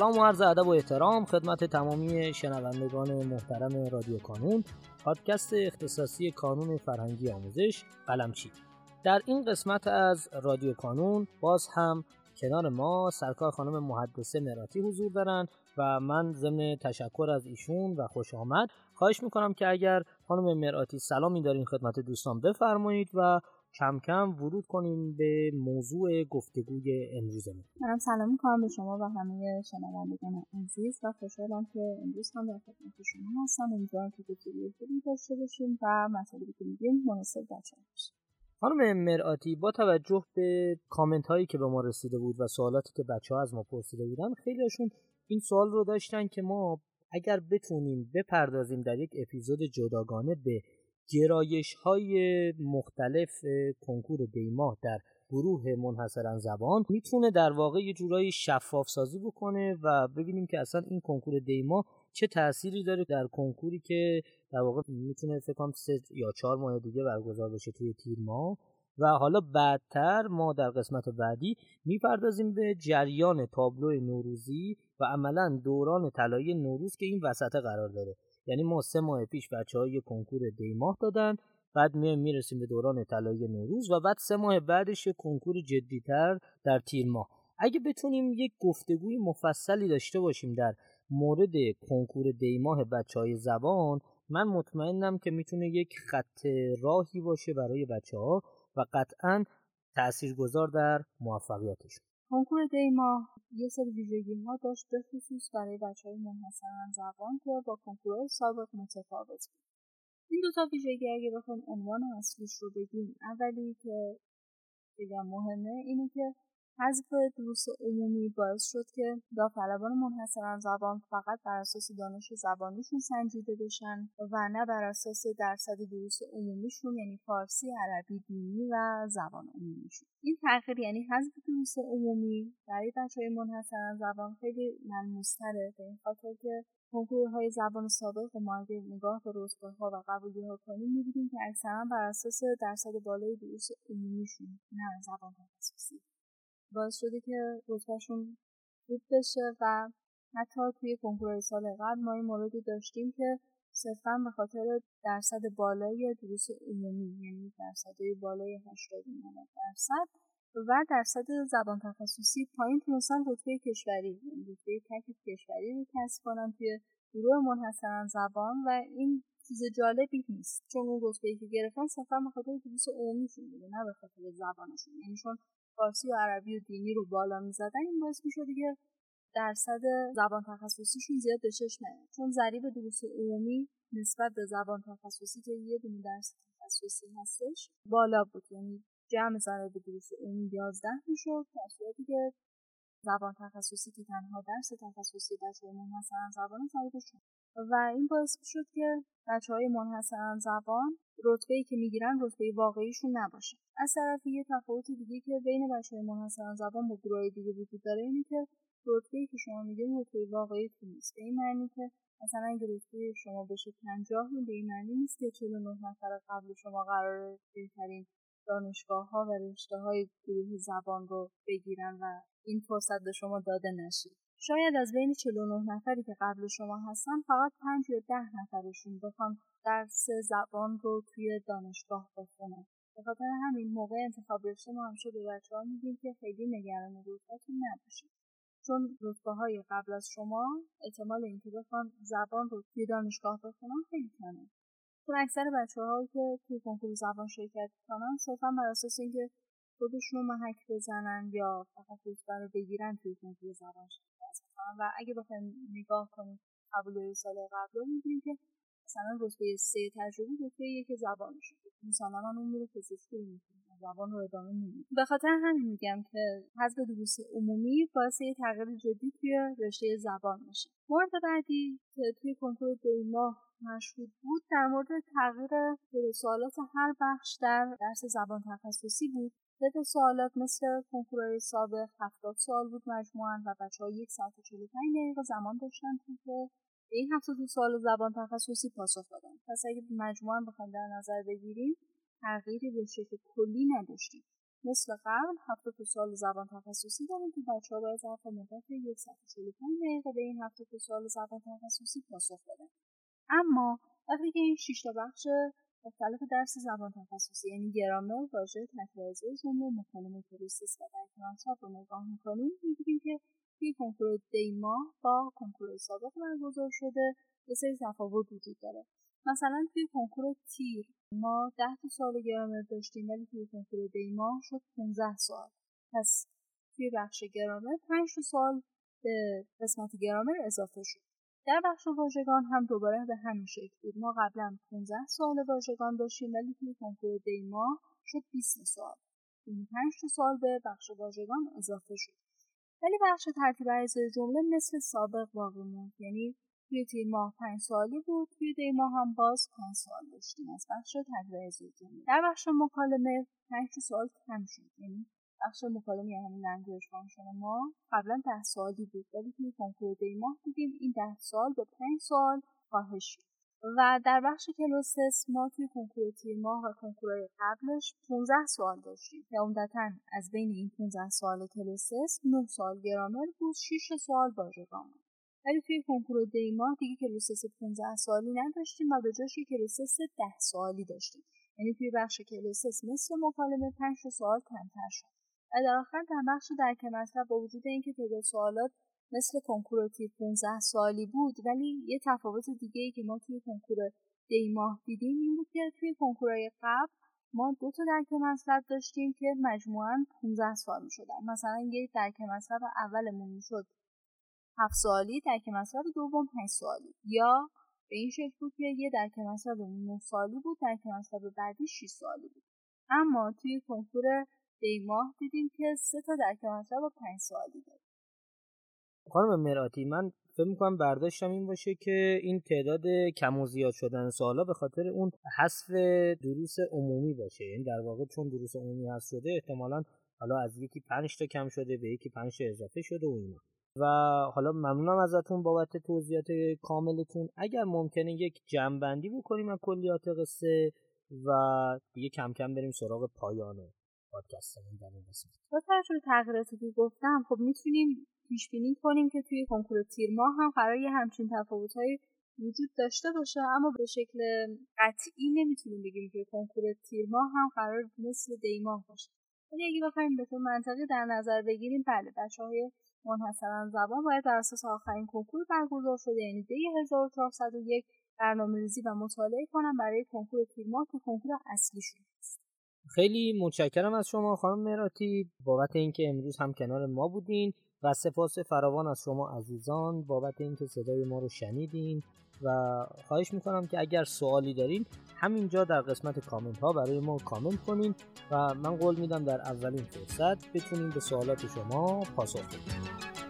سلام و عرض ادب و احترام خدمت تمامی شنوندگان محترم رادیو کانون پادکست اختصاصی کانون فرهنگی آموزش قلمچی. در این قسمت از رادیو کانون باز هم کنار ما سرکار خانم محدثه مراتی حضور دارن و من ضمن تشکر از ایشون و خوش آمد خواهش می‌کنم که اگر خانم مراتی سلامی دارین خدمت دوستان بفرمایید و کم کم ورود کنیم به موضوع گفتگوی امروزمون. منم سلام می‌کنم به شما و همه شنوندگان عزیز و خوشحالم که امروز هم در خدمت شما هستم. امیدوارم که گفتگوی خوبی داشته باشیم و مسائلی که میگیم مناسب بچه باشه. خانم مرآتی با توجه به کامنت هایی که به ما رسیده بود و سوالاتی که بچه ها از ما پرسیده بودن خیلی هاشون این سوال رو داشتن که ما اگر بتونیم بپردازیم در یک اپیزود جداگانه به گرایش های مختلف کنکور دیماه در گروه منحصرا زبان می‌تونه در واقع یه جورایی شفاف سازی بکنه و ببینیم که اصلا این کنکور دیما چه تأثیری داره در کنکوری که در واقع می‌تونه فکر کنم سه یا چهار ماه دیگه برگزار بشه توی تیر ماه. و حالا بعدتر ما در قسمت بعدی می‌پردازیم به جریان تابلو نوروزی و عملا دوران طلایی نوروز که این وسط قرار داره. یعنی ما سه ماه پیش بچه های کنکور دیماه دادن بعد میایم می‌رسیم به دوران طلایی نوروز و بعد سه ماه بعدش یه کنکور جدیتر در تیر ماه. اگه بتونیم یک گفتگوی مفصلی داشته باشیم در مورد کنکور دیماه بچه های زبان من مطمئنم که می‌تونه یک خط راهی باشه برای بچه ها و قطعا تاثیرگذار در موفقیتشون. کنکور دیما یه سری ویژگی ها داشت به خصوص برای بچه های منحصرا زبان که با کنکورهای سابق متفاوت بود. این دوتا ویژگی اگه بخوایم عنوان اصلیش رو بگیم اولی که بگم مهمه اینه که حذف دروس عمومی باعث شد که داوطلبان منحصرا زبان فقط بر اساس دانش زبانیشون سنجیده بشن و نه بر اساس درصد دروس عمومیشون یعنی فارسی عربی دینی و زبان عمومیشون. این تغییر یعنی حذف دروس عمومی برای بچه های منحصرا زبان خیلی ملموستره. به این خاطر که کنکورهای زبان سابق ما اگه نگاه به رتبه ها و قبولی ها کنیم می‌بینیم که اکثرا بر اساس درصد بالای دروس عمومیشون نه زبان تخصصی باعث شده که رتبهشون خوب بشه و حتی توی کنکور سال قبل ما این موردی داشتیم که صرفا به خاطر درصد بالای دروس عمومی یعنی درصدهای بالای 80 درصد و درصد زبان تخصصی پایین تونستن رتبه کشوری یعنی رتبه تک کشوری رو کسب کنن توی گروه منحصرا زبان و این چیز جالبی نیست. چون اون رتبه که گرفتن صرفا به خاطر دروس عمومیشون بوده نه به خاطر زبانشون. یعنی چون فارسی و عربی و دینی رو بالا می‌زدن این باعث می‌شد دیگه درصد زبان تخصصیشون زیاد به چشم چون ضریب دروس عمومی نسبت به زبان تخصصی که یه دونه درس تخصصی هستش بالا بود. یعنی جمع ضریب دروس عمومی 11 می‌شد در صورتی که زبان تخصصی که تنها درس تخصصی بچه منحصرا زبان ضریبشون و این باعث شد که بچه های منحصرا زبان رتبه ای که می‌گیرن رتبه واقعیشون نباشه. از طرف یه تفاوت دیگه که بین بچه های منحصرا زبان با گروه دیگه وجود داره اینه که رتبه ای که شما میگین رتبه واقعی نیست. به این معنی که مثلا اگه رتبه شما بشه 50 به این معنی نیست که 49 نفر قبل شما قرار بهترین دانشگاه ها و رشته های گروه زبان رو بگیرن و این فرصت به شما داده نشه. شاید از بین 49 نفری که قبل شما هستن فقط 5 یا 10 نفرشون بخوان درس زبان رو توی دانشگاه بخونن. به خاطر همین موقع انتخاب رشته ما همیشه به بچه ها میگیم که خیلی نگران رتبهتون نباشید. چون رتبه های قبل از شما احتمال اینکه بخوان زبان رو توی دانشگاه بخونن خیلی کمه. چون اکثر بچه هایی که توی کنکور زبان شرکت کنن صرفا بر اساس اینکه خودشون رو محک بزنن یا فقط رتبه رو بگیرن توی کنکور زبان شرکت کنن و اگه بخوایم نگاه کنیم قبول سال قبل رو می‌بینیم که مثلا رتبه سه تجربه رتبه یک زبان شده مثلا اون میره پزشکی رو زبان رو ادامه نمیده به خاطر همین میگم که حذف دروس عمومی باعث یه تغییر جدی توی رشته زبان میشه. مورد بعدی که توی کنکور دو ماه مشهود بود در مورد تغییر سوالات هر بخش در درس زبان تخصصی بود. تعداد سوالات مثل کنکورهای سابق 70 سوال بود مجموعا و بچه ها یک ساعت و 45 دقیقه زمان داشتن که به این 72 سوال زبان تخصصی پاسخ دادن. پس اگه مجموعا بخوایم در نظر بگیریم تغییری به شکل کلی نداشتیم. مثل قبل هفته سال زبان تخصصی داریم که بچه ها باید ظرف مدت یک ساعت دقیقه به این هفته سال زبان تخصصی پاسخ بدن. اما وقتی که این شش تا بخش مختلف درس زبان تخصصی یعنی گرامر واژه تکراری جمله مکالمه پروسس و درک رو نگاه می‌کنیم می‌بینیم که توی کنکور دی ماه با کنکور سابق برگزار شده یه سری تفاوت وجود داره. مثلا توی کنکور تیر ما ده تا سوال گرامر داشتیم ولی توی کنکور دی ماه شد 15 سوال پس توی بخش گرامر 5 سوال به قسمت گرامر اضافه شد. در بخش واژگان هم دوباره به همین شکل بود. ما قبلا 15 سال واژگان داشتیم ولی توی کنکور دیما شد 20 سال یعنی 5 سال به بخش واژگان اضافه شد. ولی بخش ترتیب اجزای جمله مثل سابق باقی موند. یعنی توی تیر ماه پنج سالی بود توی دی ماه هم باز پنج سال داشتیم از بخش اجزای جمله در بخش مکالمه پنج سال کم شد یعنی بخش مکالمه یعنی language function ما قبلا ده سوالی بود ولی توی کنکور دی ماه دیدیم این ده سوال به پنج سوال کاهش شد. و در بخش cloze test ما توی کنکور تیر ماه و کنکورهای قبلش 15 سوال داشتیم. که عمدتا از بین این 15 سوال cloze test 9 سوال گرامر بود 6 سوال واژگان ولی توی کنکور دی ماه دیگه cloze test 15 سوالی نداشتیم و به جاش cloze test 10 سوالی داشتیم. یعنی توی بخش کلوز تست مثل مکالمه 5 سؤال کمتر شد. و در آخر در بخش درک مطلب با وجود اینکه تعداد سوالات مثل کنکور تیر 15 سؤالی بود ولی یه تفاوت دیگه ای که ما توی کنکور دی ماه دیدیم این بود که توی کنکورهای قبل ما دو تا درک مطلب داشتیم که مجموعا 15 سؤال می شدن. مثلا یه درک مطلب اولمون می شد 7 سؤالی درک مطلب دوم 5 سؤالی یا به این شکل بود که یه درک مطلب 9 سالی بود درک مطلب بعدی 6 سالی بود. اما توی کنکور دی ماه دیدیم که سه تا درک مطلب 5 سالی داریم خانم مراتی من فکر می‌کنم برداشتم این باشه که این تعداد کم و زیاد شدن سوالا به خاطر اون حذف دروس عمومی باشه. یعنی در واقع چون دروس عمومی حذف شده احتمالا حالا از یکی پنج تا کم شده به یکی پنج اضافه شده و اینا. و حالا ممنونم ازتون بابت توضیحات کاملتون. اگر ممکنه یک جمعبندی بکنیم از کلیات قصه و دیگه کم کم بریم سراغ پایان پادکستمون در این قسمت. با تغییراتی که گفتم خب می‌تونیم پیش بینی کنیم که توی کنکور تیر ماه هم قرار همچین تفاوت‌های وجود داشته باشه اما به شکل قطعی نمی‌تونیم بگیم که کنکور تیر ماه هم قرار مثل دیماه باشه. ولی اگه بخوایم به طور منطقی در نظر بگیریم بله بچه های منحصرا زبان باید بر اساس آخرین کنکور برگزار شده یعنی دی 1401 برنامه ریزی و مطالعه کنم برای کنکور تیر ماه که کنکور اصلیشون است خیلی متشکرم از شما خانم مراتی. بابت اینکه امروز هم کنار ما بودین. و سپاس فراوان از شما عزیزان. بابت اینکه صدای ما رو شنیدین و خواهش می‌کنم که اگر سوالی دارین همینجا در قسمت کامنت ها برای ما کامنت کنین و من قول میدم در اولین فرصت بتونیم به سوالات شما پاسخ بدیم.